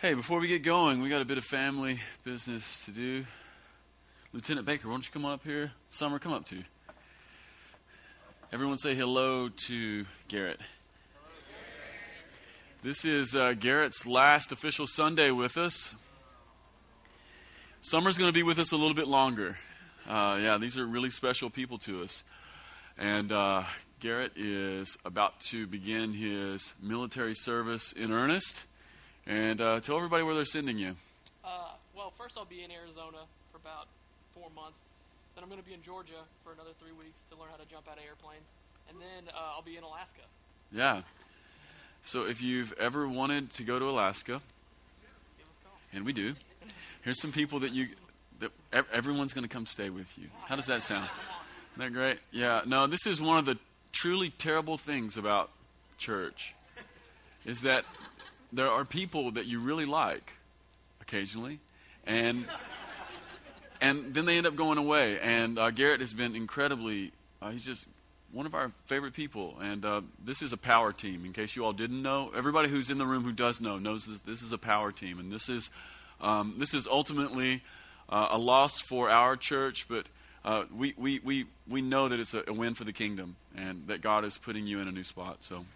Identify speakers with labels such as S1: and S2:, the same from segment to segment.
S1: Hey, before we get going, we got a bit of family business to do. Lieutenant Baker, why don't you come on up here? Summer, come up too. Everyone say hello to Garrett. This is uh, Garrett's last official Sunday with us. Summer's going to be with us a little bit longer. Uh, yeah, these are really special people to us. And uh, Garrett is about to begin his military service in earnest. And uh, tell everybody where they're sending you.
S2: Uh, well, first I'll be in Arizona for about four months. Then I'm going to be in Georgia for another three weeks to learn how to jump out of airplanes. And then uh, I'll be in Alaska.
S1: Yeah. So if you've ever wanted to go to Alaska,
S2: Give us a call.
S1: and we do, here's some people that you that everyone's going to come stay with you. How does that sound? Isn't that great? Yeah. No, this is one of the truly terrible things about church is that there are people that you really like occasionally, and and then they end up going away. And uh, Garrett has been incredibly. Uh, he's just one of our favorite people, and uh, this is a power team. In case you all didn't know, everybody who's in the room who does know knows that this is a power team, and this is um, this is ultimately uh, a loss for our church, but. Uh, we, we, we, we know that it's a, a win for the kingdom and that God is putting you in a new spot. So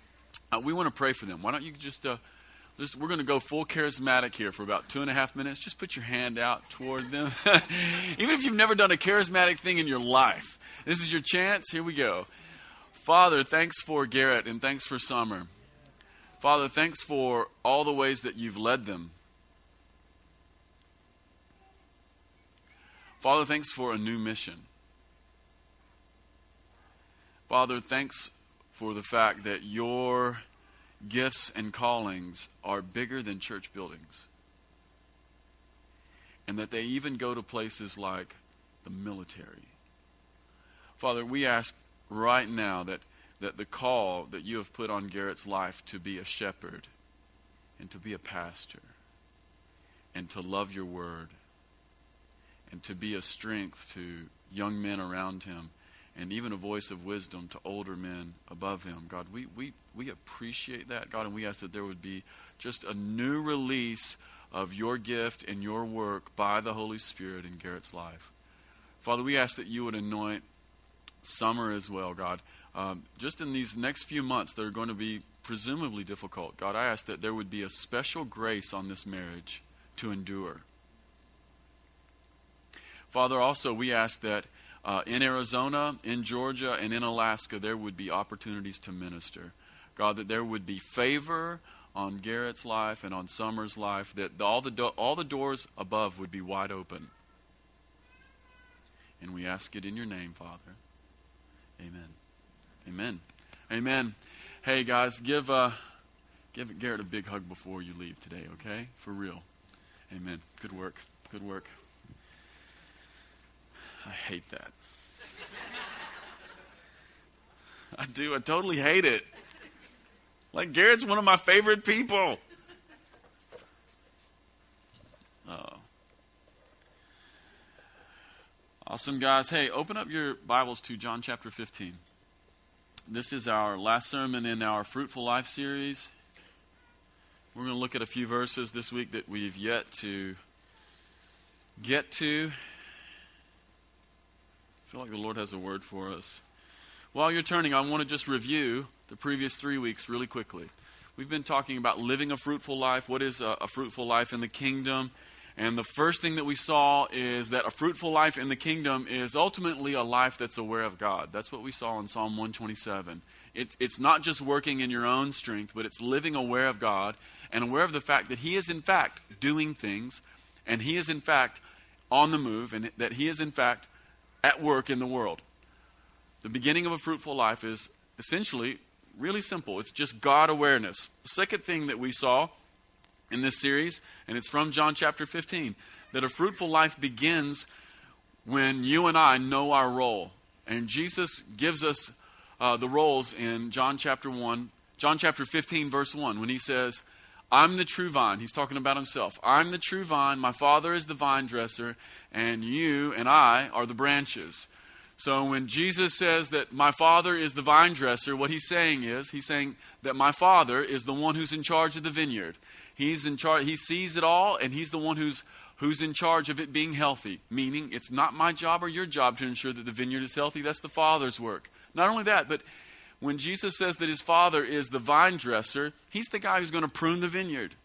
S1: uh, we want to pray for them. Why don't you just, just we're going to go full charismatic here for about two and a half minutes. Just put your hand out toward them. Even if you've never done a charismatic thing in your life, this is your chance. Here we go. Father, thanks for Garrett and thanks for Summer. Father, thanks for all the ways that you've led them. Father, thanks for a new mission. Father, thanks for the fact that your gifts and callings are bigger than church buildings. And that they even go to places like the military. Father, we ask right now that, that the call that you have put on Garrett's life to be a shepherd and to be a pastor and to love your word and to be a strength to young men around him and even a voice of wisdom to older men above him. God, we, we, we appreciate that, God, and we ask that there would be just a new release of your gift and your work by the Holy Spirit in Garrett's life. Father, we ask that you would anoint Summer as well, God. Um, just in these next few months that are going to be presumably difficult, God, I ask that there would be a special grace on this marriage to endure. Father, also, we ask that uh, in Arizona, in Georgia, and in Alaska, there would be opportunities to minister. God, that there would be favor on Garrett's life and on Summer's life, that all the, do- all the doors above would be wide open. And we ask it in your name, Father. Amen. Amen. Amen. Hey, guys, give, uh, give Garrett a big hug before you leave today, okay? For real. Amen. Good work. Good work. I hate that. I do. I totally hate it. Like, Garrett's one of my favorite people. Oh. Awesome, guys. Hey, open up your Bibles to John chapter 15. This is our last sermon in our Fruitful Life series. We're going to look at a few verses this week that we've yet to get to. Feel like the Lord has a word for us. While you're turning, I want to just review the previous three weeks really quickly. We've been talking about living a fruitful life. What is a, a, fruitful life in the kingdom? And the first thing that we saw is that a fruitful life in the kingdom is ultimately a life that's aware of God. That's what we saw in Psalm 127. It, it's not just working in your own strength, but it's living aware of God and aware of the fact that He is, in fact, doing things, and He is, in fact, on the move, and that He is, in fact, at work in the world. The beginning of a fruitful life is essentially really simple it's just God awareness. The second thing that we saw in this series, and it's from John chapter 15, that a fruitful life begins when you and I know our role. And Jesus gives us uh, the roles in John chapter 1, John chapter 15, verse 1, when he says, I'm the true vine. He's talking about himself. I'm the true vine. My Father is the vine dresser, and you and I are the branches. So when Jesus says that my Father is the vine dresser, what he's saying is, he's saying that my Father is the one who's in charge of the vineyard. He's in charge, he sees it all, and he's the one who's who's in charge of it being healthy. Meaning, it's not my job or your job to ensure that the vineyard is healthy. That's the Father's work. Not only that, but when Jesus says that his Father is the vine dresser, he's the guy who's going to prune the vineyard.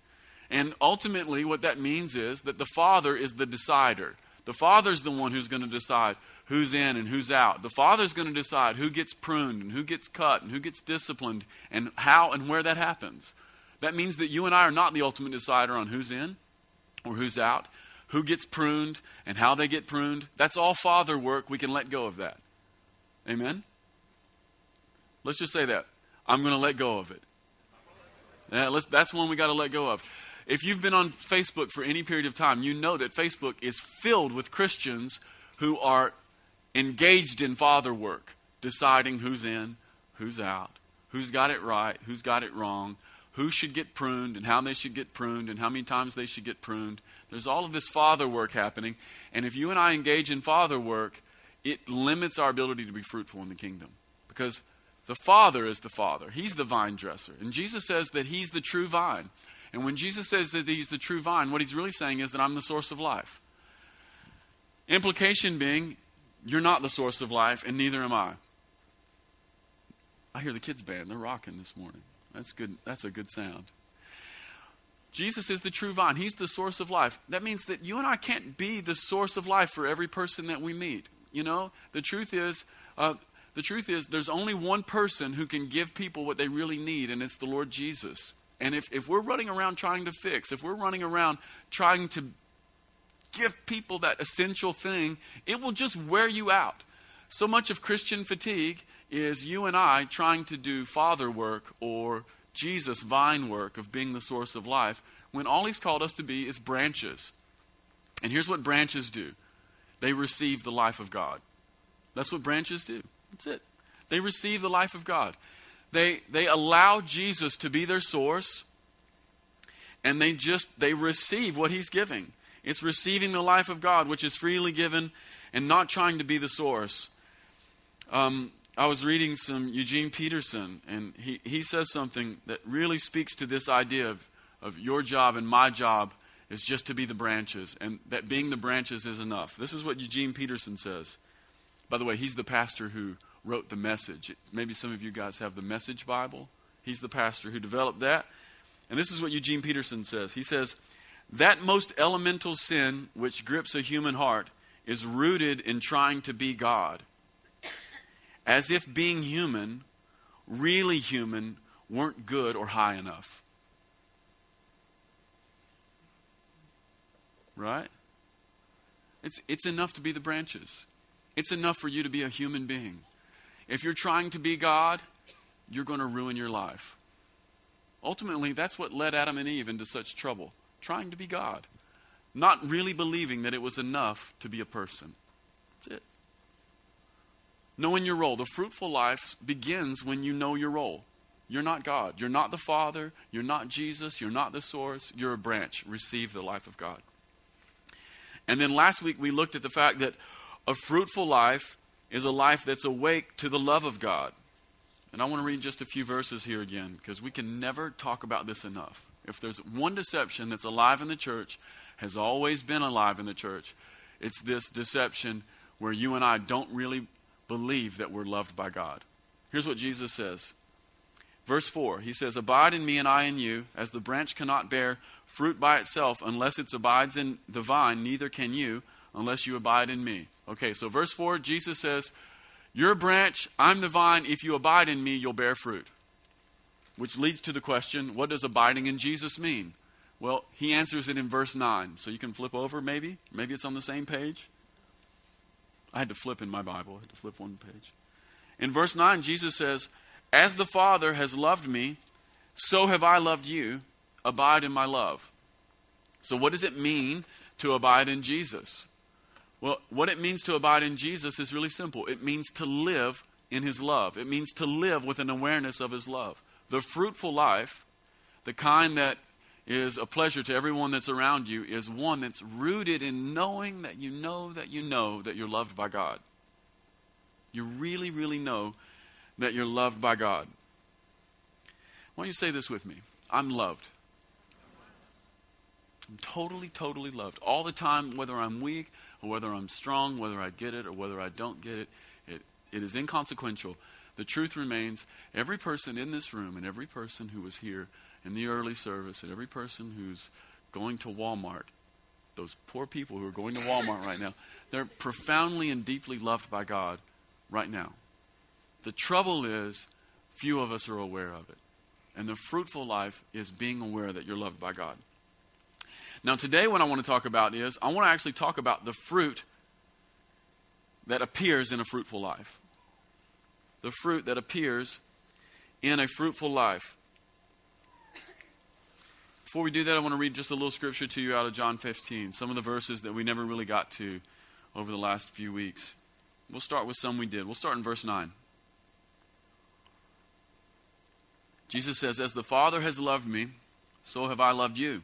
S1: And ultimately, what that means is that the Father is the decider. The Father's the one who's going to decide who's in and who's out. The Father's going to decide who gets pruned and who gets cut and who gets disciplined and how and where that happens. That means that you and I are not the ultimate decider on who's in or who's out, who gets pruned and how they get pruned. That's all Father work. We can let go of that. Amen? Let's just say that. I'm going to let go of it. Yeah, that's one we got to let go of. If you've been on Facebook for any period of time, you know that Facebook is filled with Christians who are engaged in father work, deciding who's in, who's out, who's got it right, who's got it wrong, who should get pruned, and how they should get pruned, and how many times they should get pruned. There's all of this father work happening. And if you and I engage in father work, it limits our ability to be fruitful in the kingdom. Because the Father is the Father. He's the vine dresser. And Jesus says that He's the true vine. And when Jesus says that he's the true vine, what he's really saying is that I'm the source of life. Implication being, you're not the source of life, and neither am I. I hear the kids' band. They're rocking this morning. That's good. That's a good sound. Jesus is the true vine. He's the source of life. That means that you and I can't be the source of life for every person that we meet. You know, the truth is, uh, the truth is, there's only one person who can give people what they really need, and it's the Lord Jesus. And if, if we're running around trying to fix, if we're running around trying to give people that essential thing, it will just wear you out. So much of Christian fatigue is you and I trying to do father work or Jesus vine work of being the source of life when all he's called us to be is branches. And here's what branches do they receive the life of God. That's what branches do. That's it. They receive the life of God. They, they allow Jesus to be their source, and they just they receive what he's giving. It's receiving the life of God, which is freely given, and not trying to be the source. Um, I was reading some Eugene Peterson, and he, he says something that really speaks to this idea of, of your job and my job is just to be the branches, and that being the branches is enough. This is what Eugene Peterson says. By the way, he's the pastor who wrote the message. Maybe some of you guys have the Message Bible. He's the pastor who developed that. And this is what Eugene Peterson says. He says, That most elemental sin which grips a human heart is rooted in trying to be God. As if being human, really human, weren't good or high enough. Right? It's, it's enough to be the branches. It's enough for you to be a human being. If you're trying to be God, you're going to ruin your life. Ultimately, that's what led Adam and Eve into such trouble trying to be God, not really believing that it was enough to be a person. That's it. Knowing your role. The fruitful life begins when you know your role. You're not God. You're not the Father. You're not Jesus. You're not the source. You're a branch. Receive the life of God. And then last week we looked at the fact that a fruitful life is a life that's awake to the love of God. And I want to read just a few verses here again because we can never talk about this enough. If there's one deception that's alive in the church, has always been alive in the church, it's this deception where you and I don't really believe that we're loved by God. Here's what Jesus says. Verse 4, he says, Abide in me and I in you, as the branch cannot bear fruit by itself unless it abides in the vine, neither can you unless you abide in me. Okay, so verse 4, Jesus says, You're a branch, I'm the vine. If you abide in me, you'll bear fruit. Which leads to the question, what does abiding in Jesus mean? Well, he answers it in verse 9. So you can flip over, maybe. Maybe it's on the same page. I had to flip in my Bible, I had to flip one page. In verse 9, Jesus says, As the Father has loved me, so have I loved you. Abide in my love. So, what does it mean to abide in Jesus? Well, what it means to abide in Jesus is really simple. It means to live in his love. It means to live with an awareness of his love. The fruitful life, the kind that is a pleasure to everyone that's around you, is one that's rooted in knowing that you know that you know that you're loved by God. you really, really know that you're loved by God. Why don't you say this with me? I'm loved. I'm totally, totally loved. All the time, whether I'm weak or whether I'm strong, whether I get it or whether I don't get it, it, it is inconsequential. The truth remains every person in this room and every person who was here in the early service and every person who's going to Walmart, those poor people who are going to Walmart right now, they're profoundly and deeply loved by God right now. The trouble is, few of us are aware of it. And the fruitful life is being aware that you're loved by God. Now, today, what I want to talk about is I want to actually talk about the fruit that appears in a fruitful life. The fruit that appears in a fruitful life. Before we do that, I want to read just a little scripture to you out of John 15, some of the verses that we never really got to over the last few weeks. We'll start with some we did. We'll start in verse 9. Jesus says, As the Father has loved me, so have I loved you.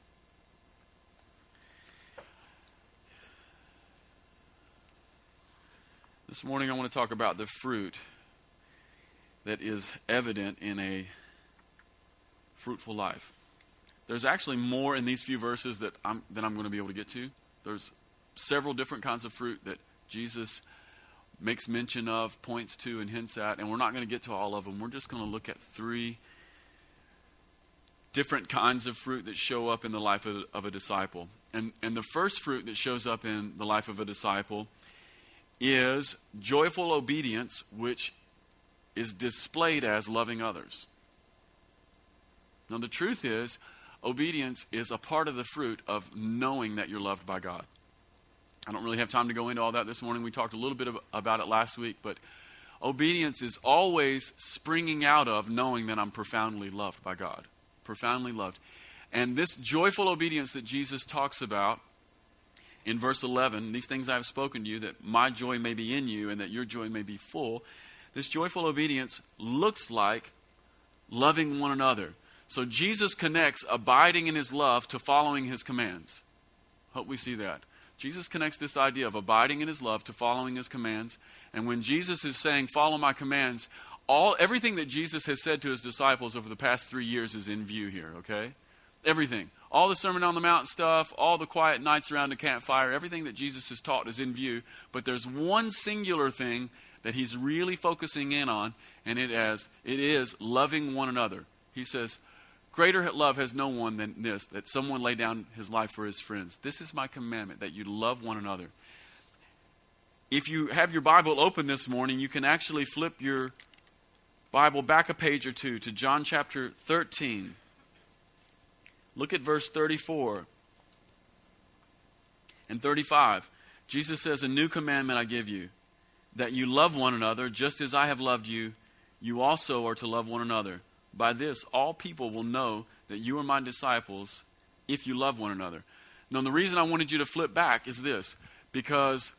S1: This morning I want to talk about the fruit that is evident in a fruitful life. There's actually more in these few verses that I'm, that I'm going to be able to get to. There's several different kinds of fruit that Jesus makes mention of, points to, and hints at, and we're not going to get to all of them. We're just going to look at three different kinds of fruit that show up in the life of, of a disciple. And, and the first fruit that shows up in the life of a disciple is joyful obedience, which is displayed as loving others. Now, the truth is, obedience is a part of the fruit of knowing that you're loved by God. I don't really have time to go into all that this morning. We talked a little bit about it last week, but obedience is always springing out of knowing that I'm profoundly loved by God. Profoundly loved. And this joyful obedience that Jesus talks about in verse 11, these things I have spoken to you, that my joy may be in you and that your joy may be full. This joyful obedience looks like loving one another. So Jesus connects abiding in his love to following his commands. Hope we see that. Jesus connects this idea of abiding in his love to following his commands. And when Jesus is saying, Follow my commands, all everything that Jesus has said to his disciples over the past three years is in view here, okay? Everything all the Sermon on the Mount stuff, all the quiet nights around the campfire, everything that Jesus has taught is in view. But there's one singular thing that he's really focusing in on, and it is, it is loving one another. He says, Greater love has no one than this, that someone lay down his life for his friends. This is my commandment, that you love one another. If you have your Bible open this morning, you can actually flip your Bible back a page or two to John chapter 13. Look at verse 34 and 35. Jesus says, A new commandment I give you, that you love one another just as I have loved you, you also are to love one another. By this, all people will know that you are my disciples if you love one another. Now, the reason I wanted you to flip back is this because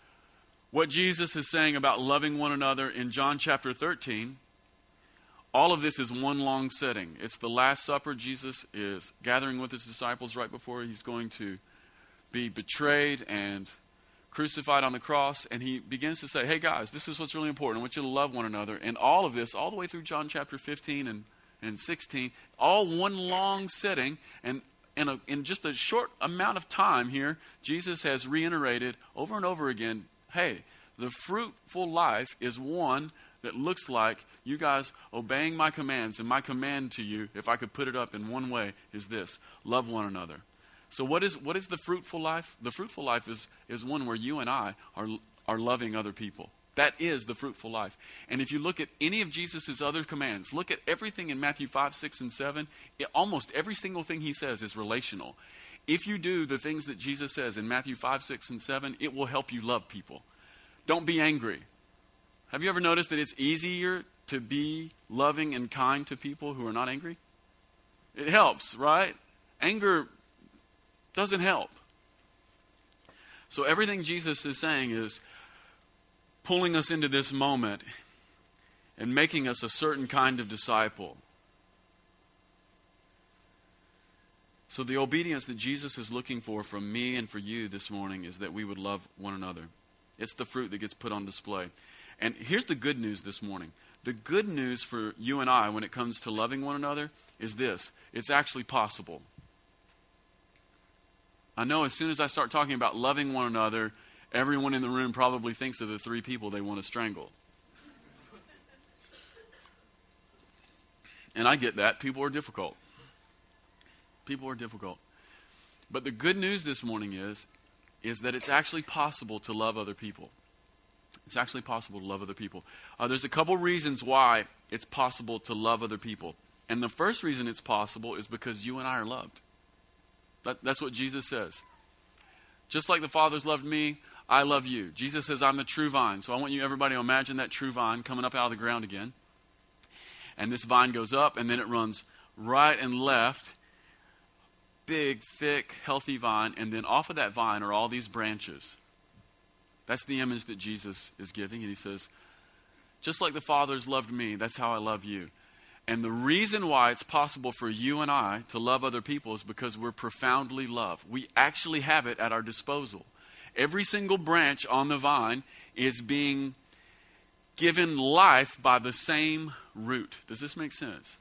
S1: what Jesus is saying about loving one another in John chapter 13 all of this is one long setting. It's the Last Supper. Jesus is gathering with his disciples right before he's going to be betrayed and crucified on the cross. And he begins to say, Hey, guys, this is what's really important. I want you to love one another. And all of this, all the way through John chapter 15 and, and 16, all one long setting. And in, a, in just a short amount of time here, Jesus has reiterated over and over again hey, the fruitful life is one that looks like you guys obeying my commands. And my command to you, if I could put it up in one way, is this love one another. So, what is, what is the fruitful life? The fruitful life is, is one where you and I are, are loving other people. That is the fruitful life. And if you look at any of Jesus' other commands, look at everything in Matthew 5, 6, and 7, it, almost every single thing he says is relational. If you do the things that Jesus says in Matthew 5, 6, and 7, it will help you love people. Don't be angry. Have you ever noticed that it's easier to be loving and kind to people who are not angry? It helps, right? Anger doesn't help. So everything Jesus is saying is pulling us into this moment and making us a certain kind of disciple. So, the obedience that Jesus is looking for from me and for you this morning is that we would love one another. It's the fruit that gets put on display. And here's the good news this morning the good news for you and I when it comes to loving one another is this it's actually possible. I know as soon as I start talking about loving one another, everyone in the room probably thinks of the three people they want to strangle. And I get that. People are difficult. People are difficult. But the good news this morning is is that it's actually possible to love other people. It's actually possible to love other people. Uh, there's a couple reasons why it's possible to love other people. And the first reason it's possible is because you and I are loved. That, that's what Jesus says. Just like the Father's loved me, I love you. Jesus says, I'm the true vine. So I want you, everybody, to imagine that true vine coming up out of the ground again. And this vine goes up, and then it runs right and left big, thick, healthy vine, and then off of that vine are all these branches. That's the image that Jesus is giving, and he says, just like the Father's loved me, that's how I love you. And the reason why it's possible for you and I to love other people is because we're profoundly loved. We actually have it at our disposal. Every single branch on the vine is being given life by the same root. Does this make sense?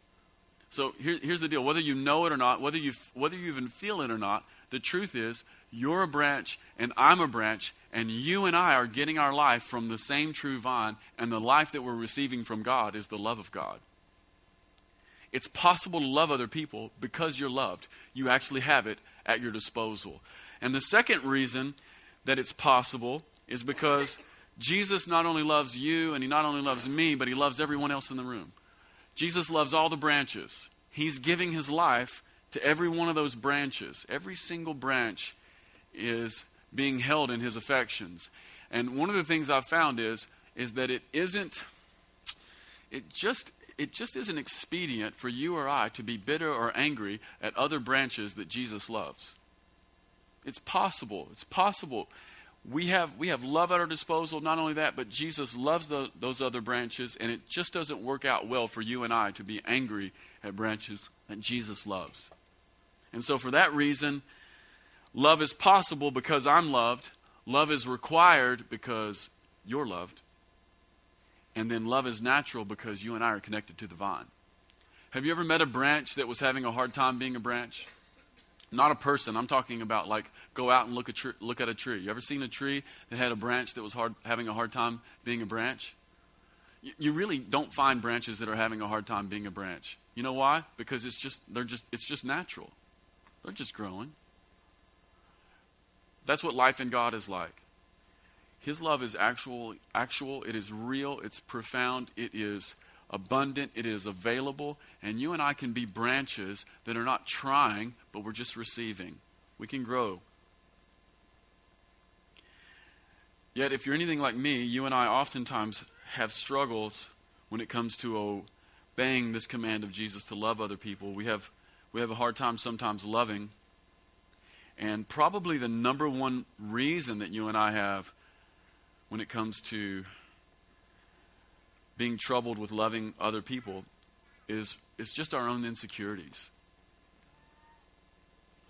S1: So here, here's the deal whether you know it or not, whether you, whether you even feel it or not, the truth is you're a branch and I'm a branch, and you and I are getting our life from the same true vine, and the life that we're receiving from God is the love of God. It's possible to love other people because you're loved. You actually have it at your disposal. And the second reason that it's possible is because Jesus not only loves you and he not only loves me, but he loves everyone else in the room. Jesus loves all the branches. He's giving his life to every one of those branches. Every single branch is being held in his affections. And one of the things I've found is is that it isn't it just it just isn't expedient for you or I to be bitter or angry at other branches that Jesus loves. It's possible. It's possible we have we have love at our disposal not only that but jesus loves the, those other branches and it just doesn't work out well for you and i to be angry at branches that jesus loves and so for that reason love is possible because i'm loved love is required because you're loved and then love is natural because you and i are connected to the vine have you ever met a branch that was having a hard time being a branch not a person. I'm talking about like go out and look, tr- look at a tree. You ever seen a tree that had a branch that was hard, having a hard time being a branch? You, you really don't find branches that are having a hard time being a branch. You know why? Because it's just they're just it's just natural. They're just growing. That's what life in God is like. His love is actual, actual. It is real. It's profound. It is abundant, it is available, and you and I can be branches that are not trying, but we're just receiving. We can grow. Yet, if you're anything like me, you and I oftentimes have struggles when it comes to obeying this command of Jesus to love other people. We have, we have a hard time sometimes loving. And probably the number one reason that you and I have when it comes to being troubled with loving other people is, is just our own insecurities.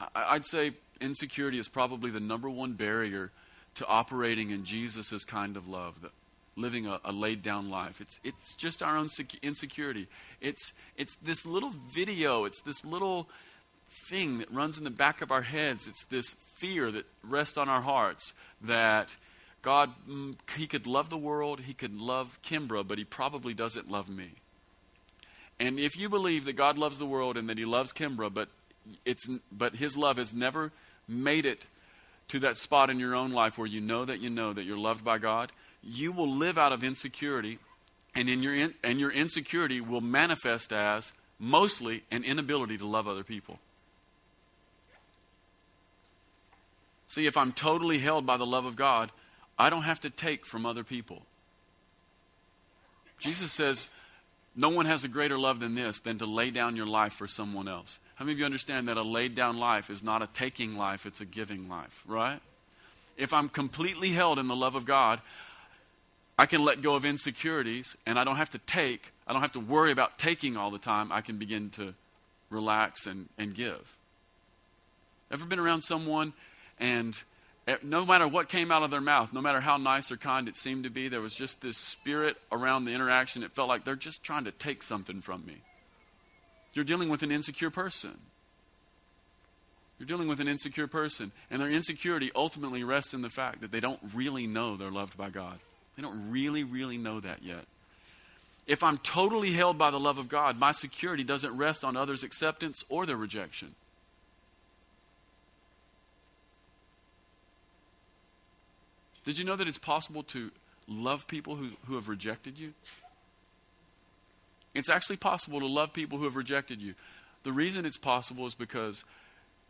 S1: I, I'd say insecurity is probably the number one barrier to operating in Jesus' kind of love, the, living a, a, laid down life. It's, it's just our own insecurity. It's, it's this little video, it's this little thing that runs in the back of our heads. It's this fear that rests on our hearts that God, mm, he could love the world, he could love Kimbra, but he probably doesn't love me. And if you believe that God loves the world and that he loves Kimbra, but it's but his love has never made it to that spot in your own life where you know that you know that you're loved by God, you will live out of insecurity, and in your in, and your insecurity will manifest as mostly an inability to love other people. See, if I'm totally held by the love of God, I don't have to take from other people. Jesus says, No one has a greater love than this, than to lay down your life for someone else. How many of you understand that a laid down life is not a taking life, it's a giving life, right? If I'm completely held in the love of God, I can let go of insecurities and I don't have to take, I don't have to worry about taking all the time. I can begin to relax and, and give. Ever been around someone and no matter what came out of their mouth, no matter how nice or kind it seemed to be, there was just this spirit around the interaction. It felt like they're just trying to take something from me. You're dealing with an insecure person. You're dealing with an insecure person. And their insecurity ultimately rests in the fact that they don't really know they're loved by God. They don't really, really know that yet. If I'm totally held by the love of God, my security doesn't rest on others' acceptance or their rejection. Did you know that it's possible to love people who, who have rejected you? It's actually possible to love people who have rejected you. The reason it's possible is because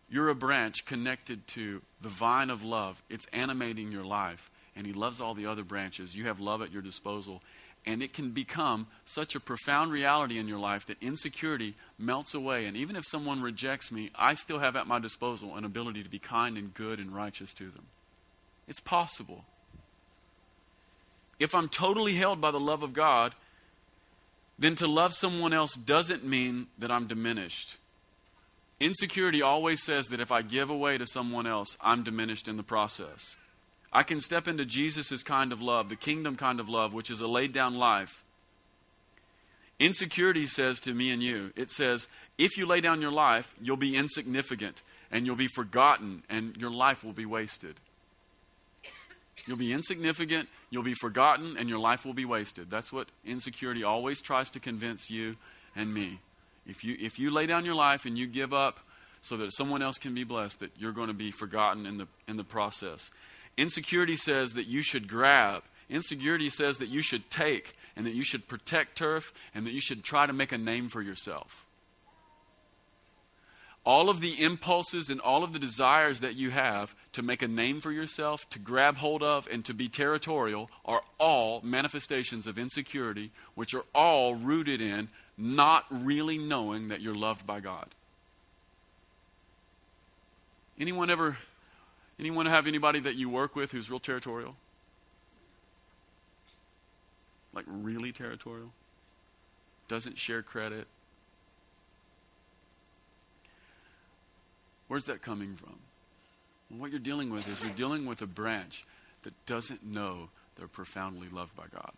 S1: you're a branch connected to the vine of love. It's animating your life, and He loves all the other branches. You have love at your disposal. And it can become such a profound reality in your life that insecurity melts away. And even if someone rejects me, I still have at my disposal an ability to be kind and good and righteous to them. It's possible. If I'm totally held by the love of God, then to love someone else doesn't mean that I'm diminished. Insecurity always says that if I give away to someone else, I'm diminished in the process. I can step into Jesus' kind of love, the kingdom kind of love, which is a laid down life. Insecurity says to me and you, it says, if you lay down your life, you'll be insignificant and you'll be forgotten and your life will be wasted. You'll be insignificant, you'll be forgotten, and your life will be wasted. That's what insecurity always tries to convince you and me. If you, if you lay down your life and you give up so that someone else can be blessed, that you're going to be forgotten in the, in the process. Insecurity says that you should grab. Insecurity says that you should take and that you should protect turf and that you should try to make a name for yourself all of the impulses and all of the desires that you have to make a name for yourself, to grab hold of, and to be territorial are all manifestations of insecurity, which are all rooted in not really knowing that you're loved by God. Anyone ever, anyone have anybody that you work with who's real territorial? Like really territorial? Doesn't share credit, Where's that coming from? Well, what you're dealing with is you're dealing with a branch that doesn't know they're profoundly loved by God.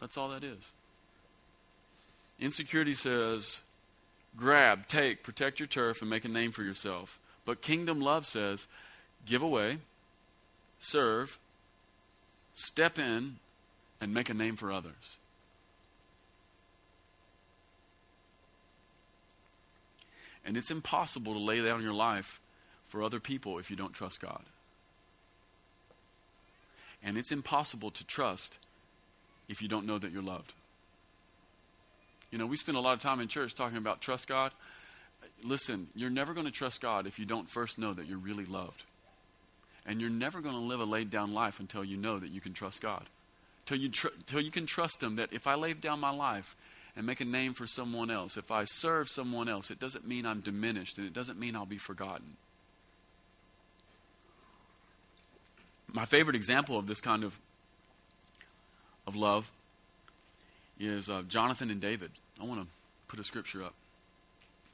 S1: That's all that is. Insecurity says, grab, take, protect your turf, and make a name for yourself. But kingdom love says, give away, serve, step in, and make a name for others. And it's impossible to lay down your life for other people if you don't trust God. And it's impossible to trust if you don't know that you're loved. You know, we spend a lot of time in church talking about trust God. Listen, you're never going to trust God if you don't first know that you're really loved. And you're never going to live a laid down life until you know that you can trust God. Till you, tr- till you can trust Him that if I lay down my life and make a name for someone else, if I serve someone else, it doesn't mean I'm diminished and it doesn't mean I'll be forgotten. My favorite example of this kind of, of love is uh, Jonathan and David. I want to put a scripture up.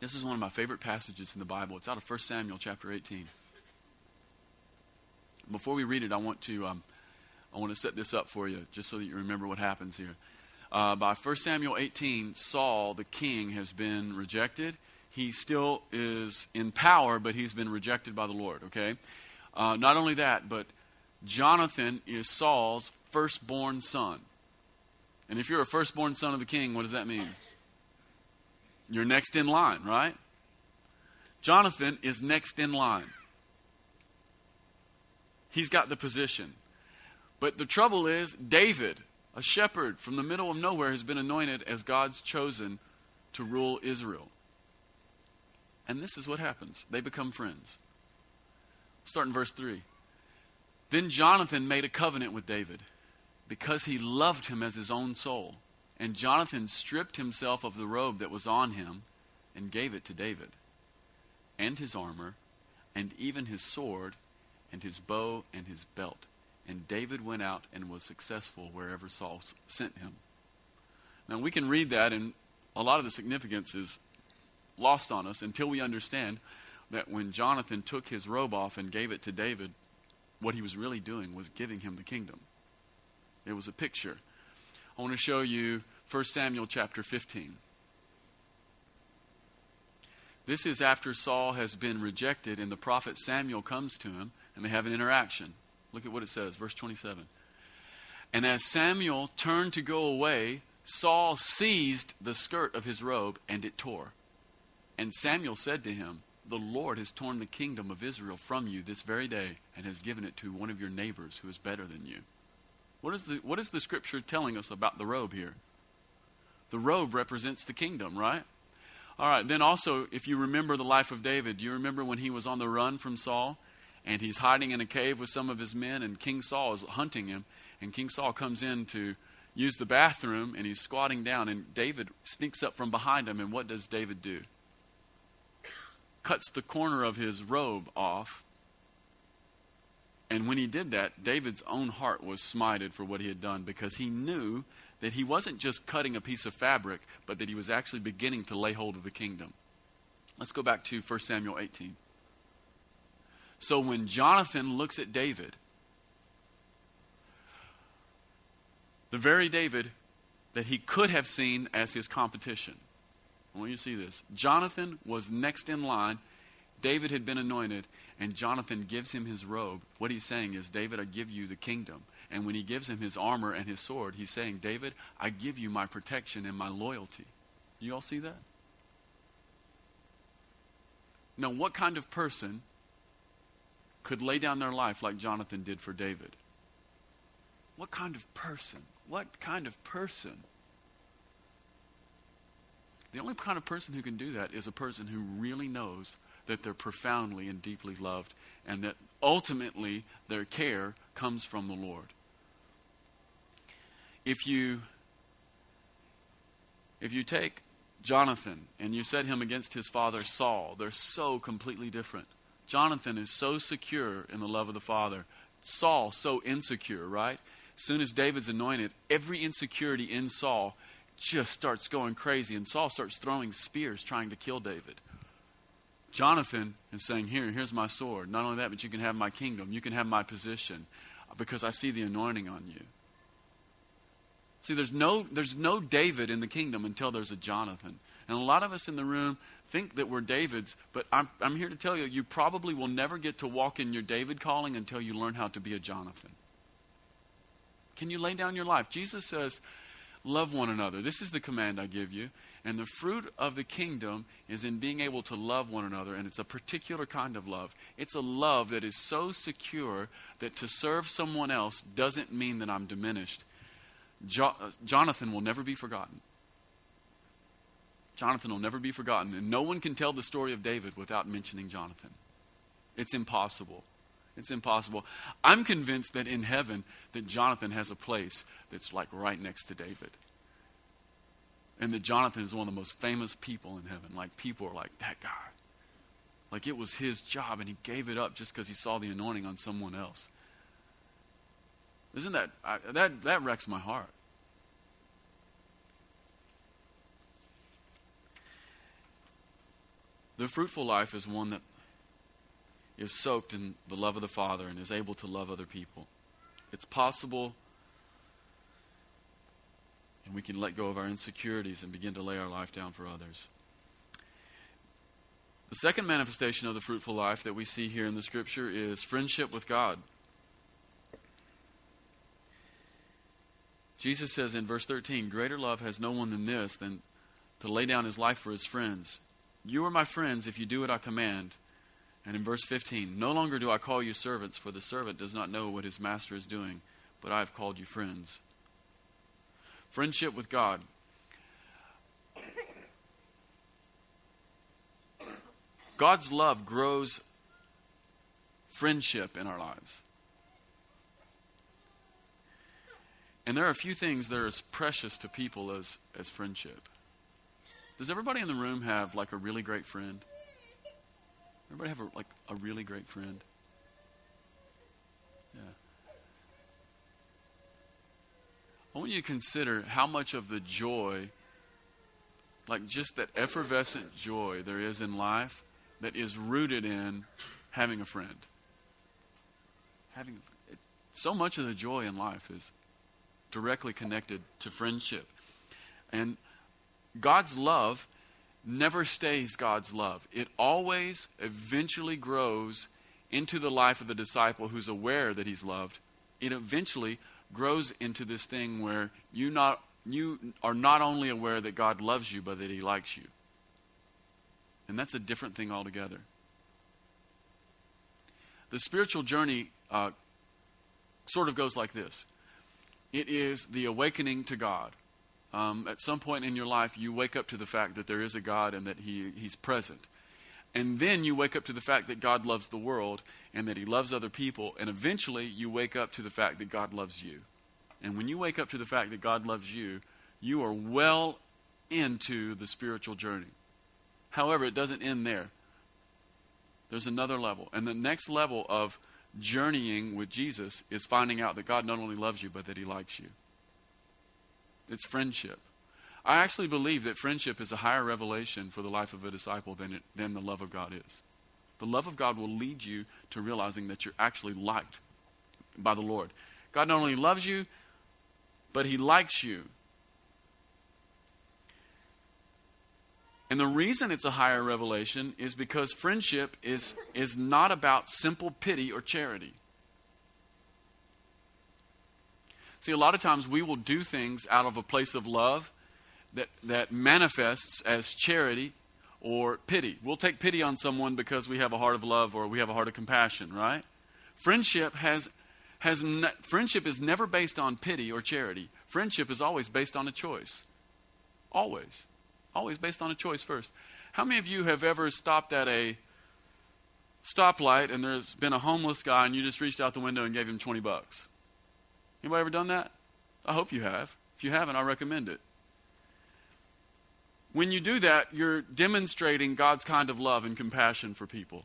S1: This is one of my favorite passages in the Bible. It's out of 1 Samuel chapter 18. Before we read it, I want to um, I want to set this up for you, just so that you remember what happens here. Uh, by 1 Samuel 18, Saul, the king, has been rejected. He still is in power, but he's been rejected by the Lord, okay? Uh, not only that, but Jonathan is Saul's firstborn son. And if you're a firstborn son of the king, what does that mean? You're next in line, right? Jonathan is next in line. He's got the position. But the trouble is, David, a shepherd from the middle of nowhere, has been anointed as God's chosen to rule Israel. And this is what happens they become friends. Start in verse 3. Then Jonathan made a covenant with David because he loved him as his own soul. And Jonathan stripped himself of the robe that was on him and gave it to David, and his armor, and even his sword, and his bow, and his belt. And David went out and was successful wherever Saul sent him. Now, we can read that, and a lot of the significance is lost on us until we understand that when Jonathan took his robe off and gave it to David, what he was really doing was giving him the kingdom. It was a picture. I want to show you 1 Samuel chapter 15. This is after Saul has been rejected, and the prophet Samuel comes to him, and they have an interaction. Look at what it says, verse 27. And as Samuel turned to go away, Saul seized the skirt of his robe, and it tore. And Samuel said to him, The Lord has torn the kingdom of Israel from you this very day and has given it to one of your neighbors who is better than you. What is the, what is the scripture telling us about the robe here? The robe represents the kingdom, right? All right, then also, if you remember the life of David, do you remember when he was on the run from Saul and he's hiding in a cave with some of his men and King Saul is hunting him and King Saul comes in to use the bathroom and he's squatting down and David sneaks up from behind him and what does David do? cuts the corner of his robe off. And when he did that, David's own heart was smited for what he had done because he knew that he wasn't just cutting a piece of fabric, but that he was actually beginning to lay hold of the kingdom. Let's go back to 1 Samuel 18. So when Jonathan looks at David, the very David that he could have seen as his competition, I want you to see this. Jonathan was next in line. David had been anointed, and Jonathan gives him his robe. What he's saying is, David, I give you the kingdom. And when he gives him his armor and his sword, he's saying, David, I give you my protection and my loyalty. You all see that? Now, what kind of person could lay down their life like Jonathan did for David? What kind of person? What kind of person the only kind of person who can do that is a person who really knows that they're profoundly and deeply loved and that ultimately their care comes from the Lord. If you if you take Jonathan and you set him against his father Saul, they're so completely different. Jonathan is so secure in the love of the Father. Saul so insecure, right? As soon as David's anointed, every insecurity in Saul just starts going crazy, and Saul starts throwing spears trying to kill David. Jonathan is saying, Here, here's my sword. Not only that, but you can have my kingdom. You can have my position because I see the anointing on you. See, there's no, there's no David in the kingdom until there's a Jonathan. And a lot of us in the room think that we're Davids, but I'm, I'm here to tell you, you probably will never get to walk in your David calling until you learn how to be a Jonathan. Can you lay down your life? Jesus says, Love one another. This is the command I give you. And the fruit of the kingdom is in being able to love one another. And it's a particular kind of love. It's a love that is so secure that to serve someone else doesn't mean that I'm diminished. Jo- uh, Jonathan will never be forgotten. Jonathan will never be forgotten. And no one can tell the story of David without mentioning Jonathan. It's impossible. It's impossible. I'm convinced that in heaven that Jonathan has a place that's like right next to David. And that Jonathan is one of the most famous people in heaven. Like people are like, that guy. Like it was his job and he gave it up just because he saw the anointing on someone else. Isn't that, I, that, that wrecks my heart. The fruitful life is one that is soaked in the love of the Father and is able to love other people. It's possible, and we can let go of our insecurities and begin to lay our life down for others. The second manifestation of the fruitful life that we see here in the scripture is friendship with God. Jesus says in verse 13, Greater love has no one than this, than to lay down his life for his friends. You are my friends if you do what I command. And in verse 15, No longer do I call you servants, for the servant does not know what his master is doing, but I have called you friends. Friendship with God. God's love grows friendship in our lives. And there are a few things that are as precious to people as, as friendship. Does everybody in the room have like a really great friend? Everybody have a, like a really great friend? Yeah. I want you to consider how much of the joy, like just that effervescent joy there is in life, that is rooted in having a friend. Having it, so much of the joy in life is directly connected to friendship. And God's love never stays God's love. It always eventually grows into the life of the disciple who's aware that he's loved. It eventually grows into this thing where you not you are not only aware that God loves you, but that he likes you. And that's a different thing altogether. The spiritual journey uh, sort of goes like this it is the awakening to God. Um, at some point in your life, you wake up to the fact that there is a God and that he, He's present. And then you wake up to the fact that God loves the world and that He loves other people. And eventually, you wake up to the fact that God loves you. And when you wake up to the fact that God loves you, you are well into the spiritual journey. However, it doesn't end there. There's another level. And the next level of journeying with Jesus is finding out that God not only loves you, but that He likes you. It's friendship. I actually believe that friendship is a higher revelation for the life of a disciple than, it, than the love of God is. The love of God will lead you to realizing that you're actually liked by the Lord. God not only loves you, but He likes you. And the reason it's a higher revelation is because friendship is, is not about simple pity or charity. See, a lot of times we will do things out of a place of love that, that manifests as charity or pity. We'll take pity on someone because we have a heart of love or we have a heart of compassion, right? Friendship has, has ne- friendship is never based on pity or charity. Friendship is always based on a choice. Always. Always based on a choice first. How many of you have ever stopped at a stoplight and there's been a homeless guy and you just reached out the window and gave him 20 bucks? Anybody ever done that? I hope you have. If you haven't, I recommend it. When you do that, you're demonstrating God's kind of love and compassion for people.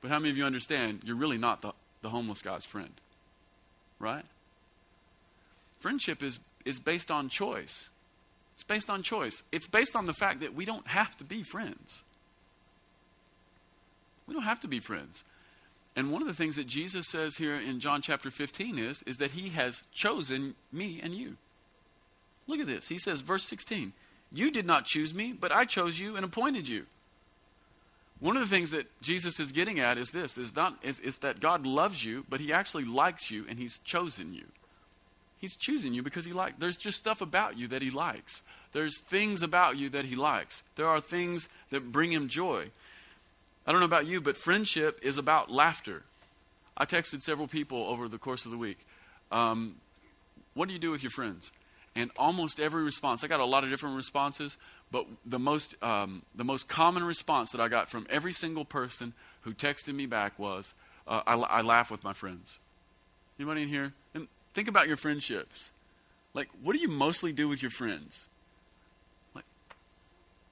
S1: But how many of you understand you're really not the, the homeless guy's friend? Right? Friendship is, is based on choice. It's based on choice. It's based on the fact that we don't have to be friends. We don't have to be friends. And one of the things that Jesus says here in John chapter 15 is, is that he has chosen me and you. Look at this. He says, verse 16, You did not choose me, but I chose you and appointed you. One of the things that Jesus is getting at is this is, not, is, is that God loves you, but he actually likes you and he's chosen you. He's choosing you because he likes. There's just stuff about you that he likes. There's things about you that he likes. There are things that bring him joy. I don't know about you, but friendship is about laughter. I texted several people over the course of the week. Um, what do you do with your friends? And almost every response, I got a lot of different responses, but the most, um, the most common response that I got from every single person who texted me back was, uh, I, I laugh with my friends. Anybody in here? And think about your friendships. Like, what do you mostly do with your friends?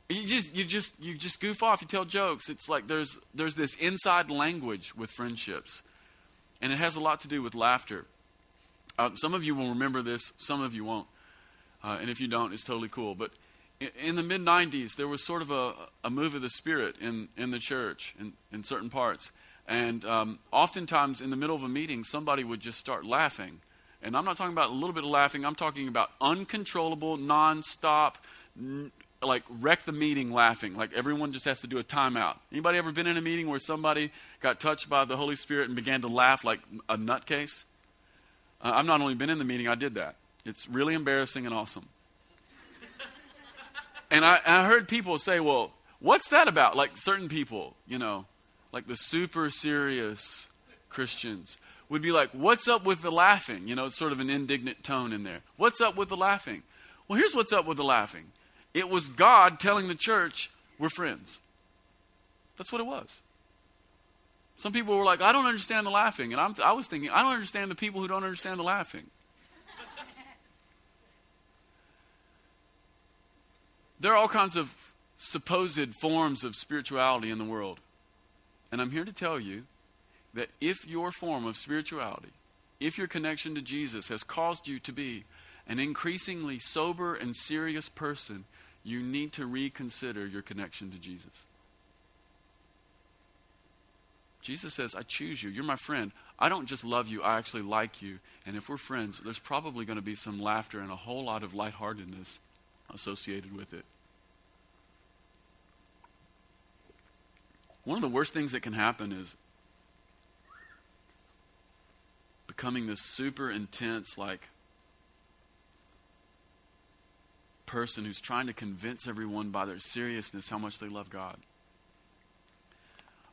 S1: You just, you just, you just goof off. You tell jokes. It's like there's, there's this inside language with friendships, and it has a lot to do with laughter. Uh, some of you will remember this. Some of you won't. Uh, and if you don't, it's totally cool. But in, the mid 90s, there was sort of a, a move of the Spirit in, in the church in, in certain parts. And um, oftentimes, in the middle of a meeting, somebody would just start laughing. And I'm not talking about a little bit of laughing, I'm talking about uncontrollable, nonstop, like wreck the meeting laughing. Like everyone just has to do a timeout. Anybody ever been in a meeting where somebody got touched by the Holy Spirit and began to laugh like a nutcase? Uh, I've not only been in the meeting, I did that. It's really embarrassing and awesome. And I, I heard people say, well, what's that about? Like certain people, you know, like the super serious Christians would be like, what's up with the laughing? You know, it's sort of an indignant tone in there. What's up with the laughing? Well, here's what's up with the laughing it was God telling the church, we're friends. That's what it was. Some people were like, I don't understand the laughing. And I'm, I was thinking, I don't understand the people who don't understand the laughing. there are all kinds of supposed forms of spirituality in the world. And I'm here to tell you that if your form of spirituality, if your connection to Jesus has caused you to be an increasingly sober and serious person, you need to reconsider your connection to Jesus. Jesus says, I choose you. You're my friend. I don't just love you, I actually like you. And if we're friends, there's probably going to be some laughter and a whole lot of lightheartedness associated with it. One of the worst things that can happen is becoming this super intense, like, person who's trying to convince everyone by their seriousness how much they love God.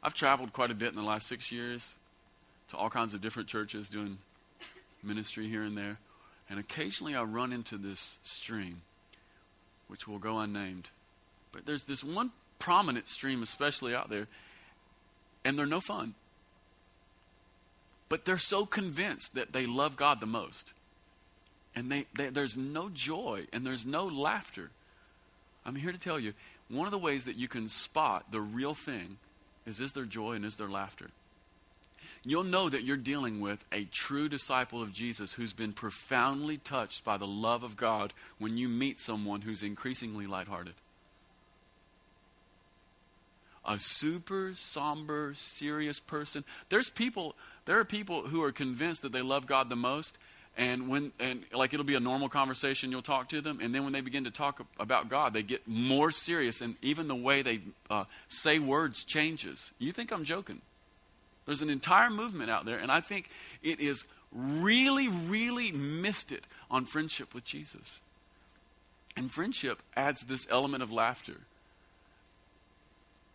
S1: I've traveled quite a bit in the last six years to all kinds of different churches doing ministry here and there. And occasionally I run into this stream, which will go unnamed. But there's this one prominent stream, especially out there, and they're no fun. But they're so convinced that they love God the most. And they, they, there's no joy and there's no laughter. I'm here to tell you one of the ways that you can spot the real thing is is there joy and is there laughter? You'll know that you're dealing with a true disciple of Jesus who's been profoundly touched by the love of God when you meet someone who's increasingly lighthearted. A super somber, serious person. There's people, there are people who are convinced that they love God the most, and when and like it'll be a normal conversation you'll talk to them. And then when they begin to talk about god they get more serious. And even the way they uh, say words changes. You think i'm joking? There's an entire movement out there and i think it is really really missed it on friendship with jesus. And friendship adds this element of laughter.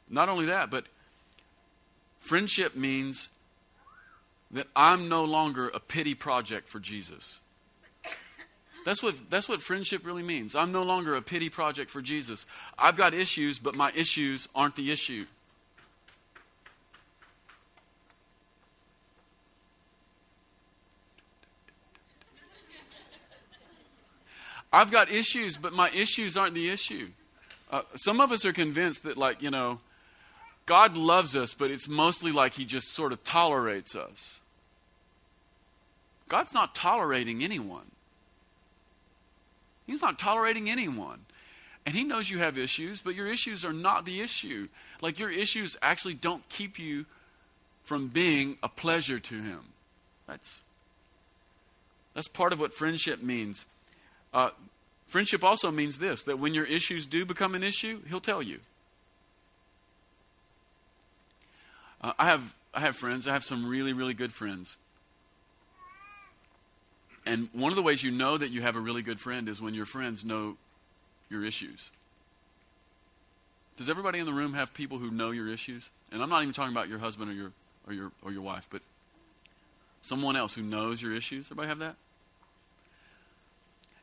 S1: Not only that but friendship means that I'm no longer a pity project for Jesus. That's what, that's what friendship really means. I'm no longer a pity project for Jesus. I've got issues, but my issues aren't the issue. I've got issues, but my issues aren't the issue. Uh, some of us are convinced that, like, you know, God loves us, but it's mostly like He just sort of tolerates us. God's not tolerating anyone. He's not tolerating anyone. And He knows you have issues, but your issues are not the issue. Like your issues actually don't keep you from being a pleasure to Him. That's, that's part of what friendship means. Uh, friendship also means this that when your issues do become an issue, He'll tell you. Uh, I have I have friends. I have some really really good friends and one of the ways you know that you have a really good friend is when your friends know your issues. Does everybody in the room have people who know your issues? And I'm not even talking about your husband or your or your or your wife, but someone else who knows your issues. Everybody have that?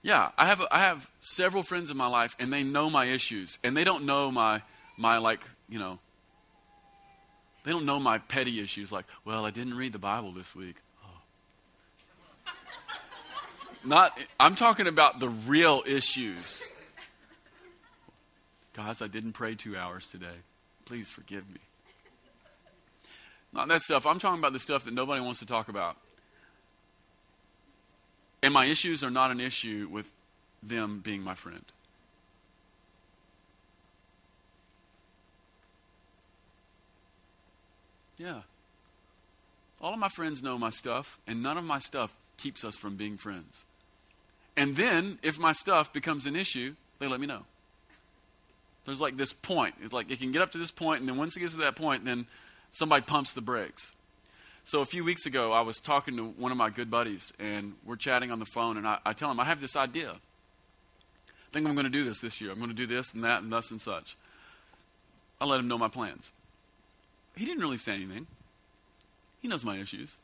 S1: Yeah, I have I have several friends in my life and they know my issues and they don't know my my like, you know, they don't know my petty issues like, well, I didn't read the Bible this week. Oh. Not, I'm talking about the real issues. Guys, I didn't pray two hours today. Please forgive me. Not that stuff. I'm talking about the stuff that nobody wants to talk about. And my issues are not an issue with them being my friend. Yeah. All of my friends know my stuff, and none of my stuff keeps us from being friends. And then, if my stuff becomes an issue, they let me know. There's like this point. It's like it can get up to this point, and then once it gets to that point, then somebody pumps the brakes. So a few weeks ago, I was talking to one of my good buddies, and we're chatting on the phone, and I, I tell him, I have this idea. I think I'm going to do this this year. I'm going to do this and that and thus and such. I let him know my plans. He didn't really say anything. He knows my issues.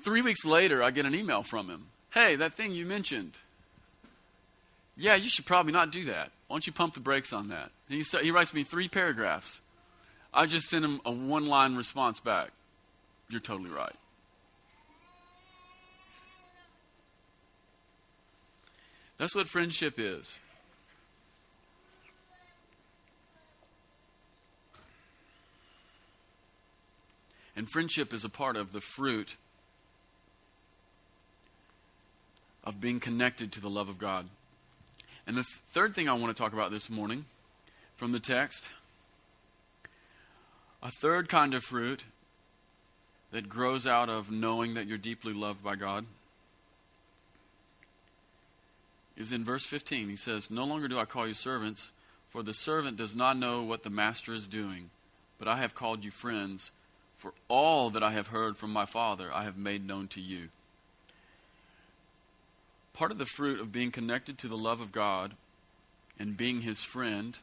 S1: Three weeks later, I get an email from him. Hey, that thing you mentioned. Yeah, you should probably not do that. Why don't you pump the brakes on that? He, he writes me three paragraphs. I just sent him a one line response back. You're totally right. That's what friendship is. And friendship is a part of the fruit of being connected to the love of God. And the th- third thing I want to talk about this morning from the text a third kind of fruit that grows out of knowing that you're deeply loved by God is in verse 15. He says, No longer do I call you servants, for the servant does not know what the master is doing, but I have called you friends, for all that I have heard from my Father I have made known to you. Part of the fruit of being connected to the love of God and being his friend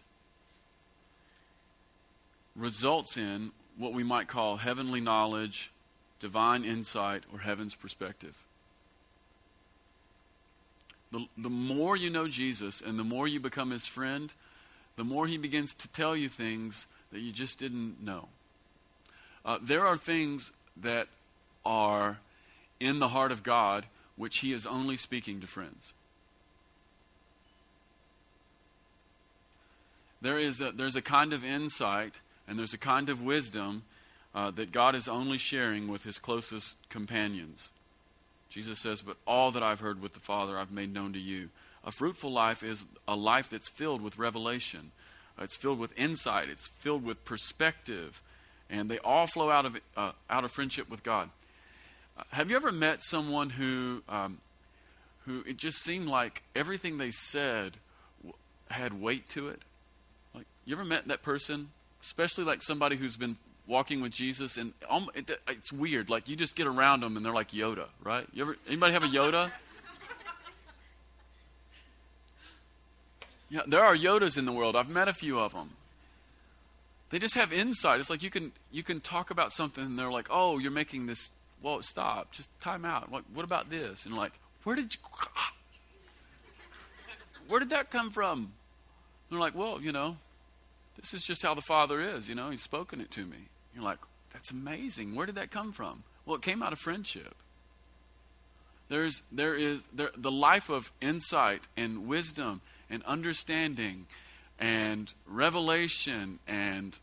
S1: results in what we might call heavenly knowledge, divine insight, or heaven's perspective. The, the more you know Jesus and the more you become his friend, the more he begins to tell you things that you just didn't know. Uh, there are things that are in the heart of God which he is only speaking to friends. There is a, there's a kind of insight and there's a kind of wisdom uh, that God is only sharing with his closest companions. Jesus says, But all that I've heard with the Father, I've made known to you. A fruitful life is a life that's filled with revelation, it's filled with insight, it's filled with perspective, and they all flow out of, uh, out of friendship with God. Uh, have you ever met someone who, um, who it just seemed like everything they said w- had weight to it? Like, you ever met that person especially like somebody who's been walking with Jesus, and it's weird. Like you just get around them, and they're like Yoda, right? You ever anybody have a Yoda? Yeah, there are Yodas in the world. I've met a few of them. They just have insight. It's like you can you can talk about something, and they're like, "Oh, you're making this. Well, stop. Just time out. What, what about this?" And like, "Where did you? Where did that come from?" And they're like, "Well, you know, this is just how the Father is, you know, He's spoken it to me. You're like, that's amazing. Where did that come from? Well, it came out of friendship. There's, there is there, the life of insight and wisdom and understanding and revelation and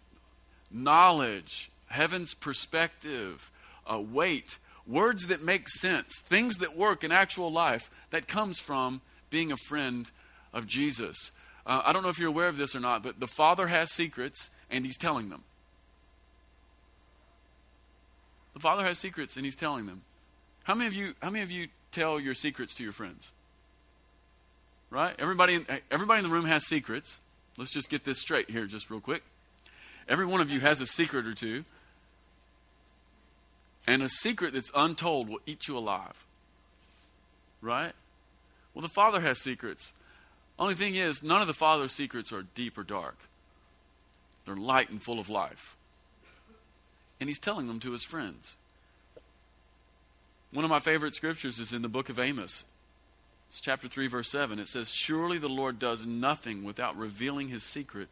S1: knowledge, heaven's perspective, uh, weight, words that make sense, things that work in actual life, that comes from being a friend of Jesus. Uh, I don't know if you're aware of this or not, but the Father has secrets and He's telling them. The Father has secrets and He's telling them. How many of you? How many of you tell your secrets to your friends? Right? Everybody, everybody in the room has secrets. Let's just get this straight here, just real quick. Every one of you has a secret or two, and a secret that's untold will eat you alive. Right? Well, the Father has secrets. Only thing is, none of the Father's secrets are deep or dark. They're light and full of life. And he's telling them to his friends. One of my favorite scriptures is in the book of Amos. It's chapter 3, verse 7. It says, Surely the Lord does nothing without revealing his secret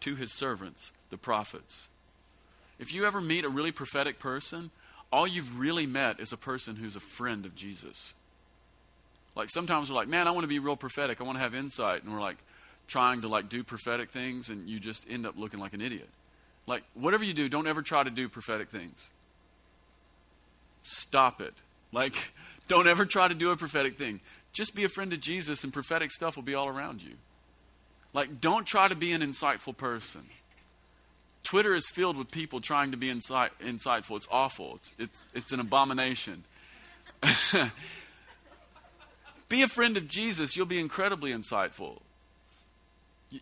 S1: to his servants, the prophets. If you ever meet a really prophetic person, all you've really met is a person who's a friend of Jesus. Like sometimes we're like, man, I want to be real prophetic. I want to have insight. And we're like trying to like do prophetic things and you just end up looking like an idiot. Like whatever you do, don't ever try to do prophetic things. Stop it. Like don't ever try to do a prophetic thing. Just be a friend of Jesus and prophetic stuff will be all around you. Like don't try to be an insightful person. Twitter is filled with people trying to be insight, insightful. It's awful. It's, it's, it's an abomination. Be a friend of Jesus, you'll be incredibly insightful.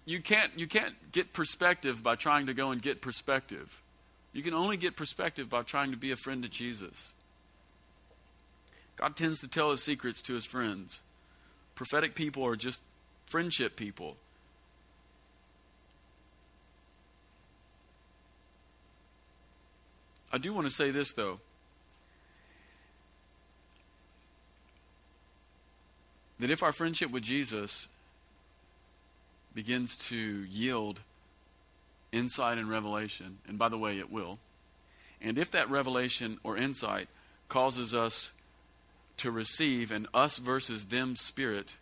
S1: You, can't, you can't get perspective by trying to go and get perspective. You can only get perspective by trying to be a friend to Jesus. God tends to tell his secrets to his friends. Prophetic people are just friendship people. I do want to say this, though. That if our friendship with Jesus begins to yield insight and revelation, and by the way, it will, and if that revelation or insight causes us to receive an us versus them spirit,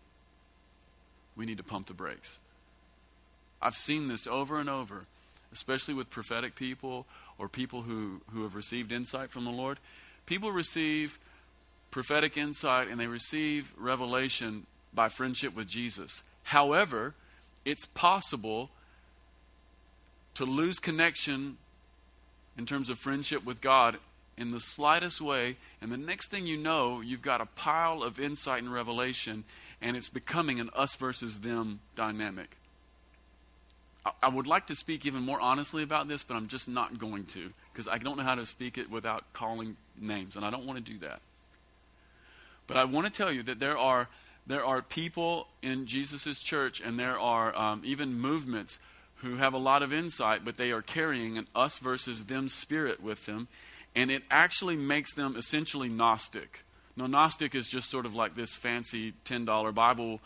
S1: we need to pump the brakes. I've seen this over and over, especially with prophetic people or people who, who have received insight from the Lord. People receive prophetic insight and they receive revelation by friendship with Jesus. However, it's possible to lose connection in terms of friendship with God in the slightest way, and the next thing you know, you've got a pile of insight and revelation, and it's becoming an us versus them dynamic. I, I would like to speak even more honestly about this, but I'm just not going to, because I don't know how to speak it without calling names, and I don't want to do that. But I want to tell you that there are there are people in Jesus' church, and there are um, even movements who have a lot of insight, but they are carrying an us versus them spirit with them, and it actually makes them essentially Gnostic. Now, Gnostic is just sort of like this fancy $10 Bible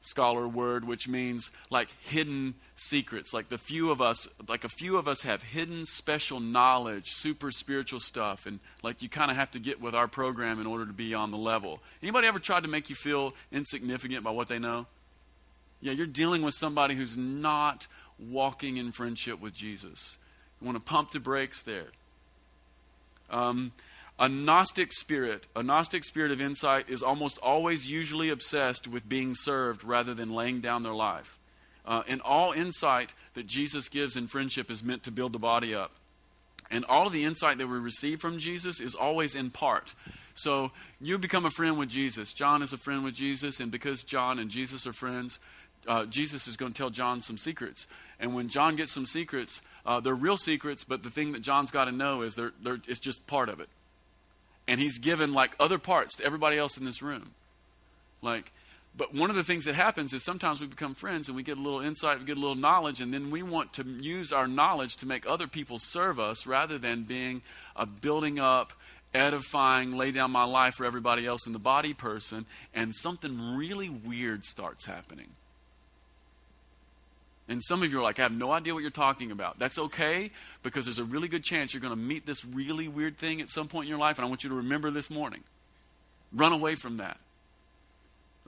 S1: scholar word, which means like hidden secrets. Like the few of us, like a few of us have hidden special knowledge, super spiritual stuff, and like you kind of have to get with our program in order to be on the level. Anybody ever tried to make you feel insignificant by what they know? Yeah, you're dealing with somebody who's not walking in friendship with Jesus. You want to pump the brakes there. Um, a Gnostic spirit, a Gnostic spirit of insight, is almost always usually obsessed with being served rather than laying down their life. Uh, and all insight that Jesus gives in friendship is meant to build the body up. And all of the insight that we receive from Jesus is always in part. So you become a friend with Jesus. John is a friend with Jesus, and because John and Jesus are friends, uh, Jesus is going to tell John some secrets. And when John gets some secrets, uh, they're real secrets, but the thing that John's got to know is they're, they're, it's just part of it and he's given like other parts to everybody else in this room. Like, but one of the things that happens is sometimes we become friends and we get a little insight, we get a little knowledge, and then we want to use our knowledge to make other people serve us rather than being a building up, edifying, lay down my life for everybody else in the body person, and something really weird starts happening. And some of you are like, I have no idea what you're talking about. That's okay because there's a really good chance you're going to meet this really weird thing at some point in your life, and I want you to remember this morning. Run away from that.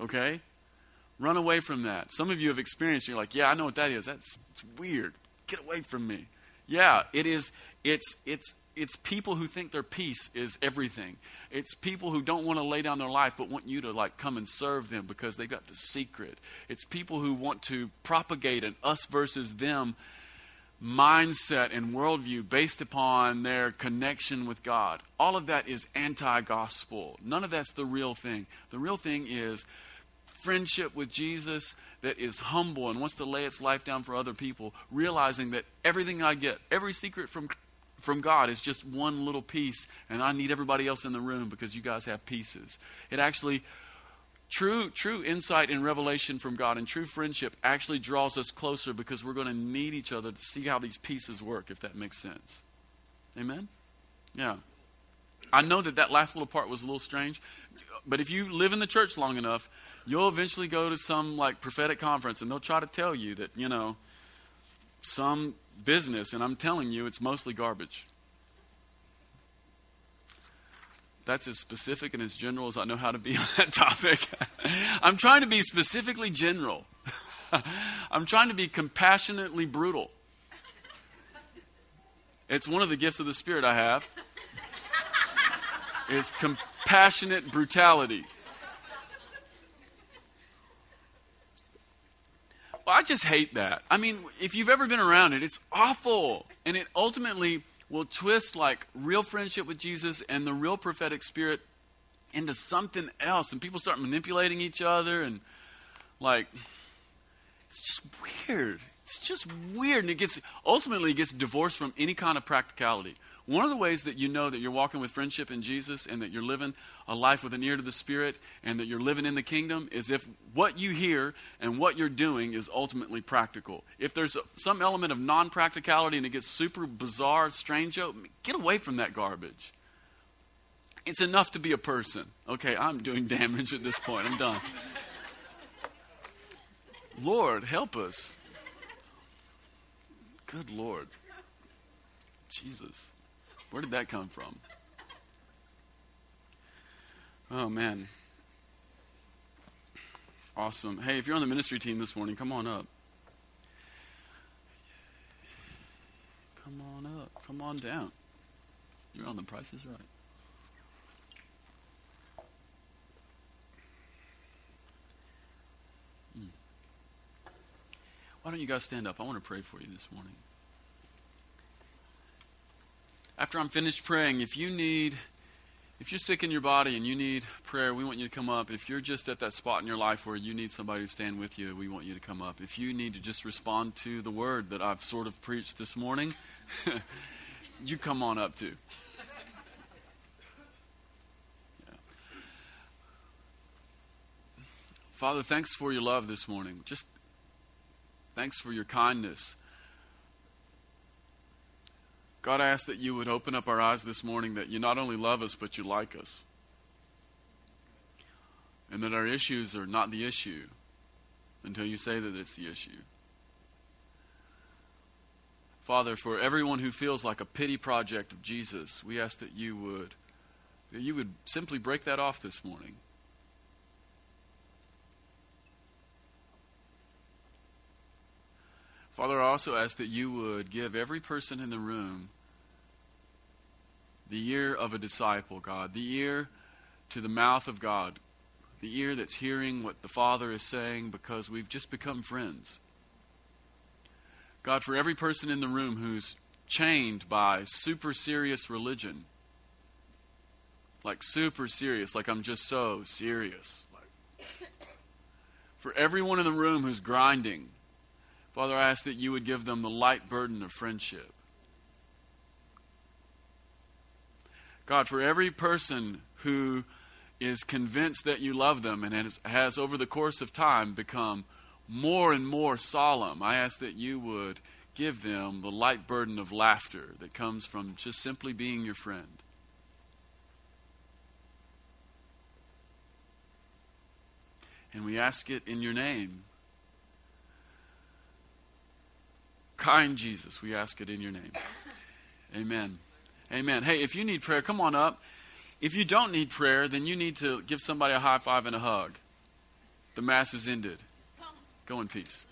S1: Okay? Run away from that. Some of you have experienced, you're like, yeah, I know what that is. That's weird. Get away from me. Yeah, it is. It's, it's, it's people who think their piece is everything. It's people who don't want to lay down their life but want you to like come and serve them because they've got the secret. It's people who want to propagate an us versus them mindset and worldview based upon their connection with God. All of that is anti gospel. None of that's the real thing. The real thing is friendship with Jesus that is humble and wants to lay its life down for other people, realizing that everything I get, every secret from from God is just one little piece, and I need everybody else in the room because you guys have pieces. It actually, true, true insight and revelation from God and true friendship actually draws us closer because we're going to need each other to see how these pieces work, if that makes sense. Amen? Yeah. I know that that last little part was a little strange, but if you live in the church long enough, you'll eventually go to some like prophetic conference and they'll try to tell you that, you know, some business, and I'm telling you, it's mostly garbage. That's as specific and as general as I know how to be on that topic. I'm trying to be specifically general. I'm trying to be compassionately brutal. It's one of the gifts of the Spirit I have. Is compassionate brutality. I just hate that. I mean, if you've ever been around it, it's awful. And it ultimately will twist like real friendship with Jesus and the real prophetic spirit into something else. And people start manipulating each other and like, it's just weird. It's just weird, and it gets ultimately it gets divorced from any kind of practicality. One of the ways that you know that you're walking with friendship in Jesus and that you're living a life with an ear to the Spirit and that you're living in the kingdom is if what you hear and what you're doing is ultimately practical. If there's some element of non practicality and it gets super bizarre, strange, get away from that garbage. It's enough to be a person. Okay, I'm doing damage at this point. I'm done. Lord, help us. Good Lord. Jesus. Where did that come from? Oh, man. Awesome. Hey, if you're on the ministry team this morning, come on up. Come on up. Come on down. You're on the Price Is Right. Hmm. Why don't you guys stand up? I want to pray for you this morning after I'm finished praying, if you need, if you're sick in your body and you need prayer, we want you to come up. If you're just at that spot in your life where you need somebody to stand with you, we want you to come up. If you need to just respond to the word that I've sort of preached this morning, you come on up too. Father, thanks for your love this morning. Just thanks for your kindness. God, I ask that you would open up our eyes this morning that you not only love us, but you like us. And that our issues are not the issue until you say that it's the issue. Father, for everyone who feels like a pity project of Jesus, we ask that you would that you would simply break that off this morning. Father, I also ask that you would give every person in the room the ear of a disciple, God, the ear to the mouth of God, the ear that's hearing what the Father is saying because we've just become friends. God, for every person in the room who's chained by super serious religion, like super serious, like I'm just so serious. Like, For everyone in the room who's grinding, Father, I ask that you would give them the light burden of friendship. God, for every person who is convinced that you love them and has, has, over the course of time become more and more solemn, I ask that you would give them the light burden of laughter that comes from just simply being your friend. And we ask it in your name. Kind Jesus, we ask it in your name. Amen. Amen. Hey, if you need prayer, come on up. If you don't need prayer, then you need to give somebody a high five and a hug. The Mass is ended. Go in peace.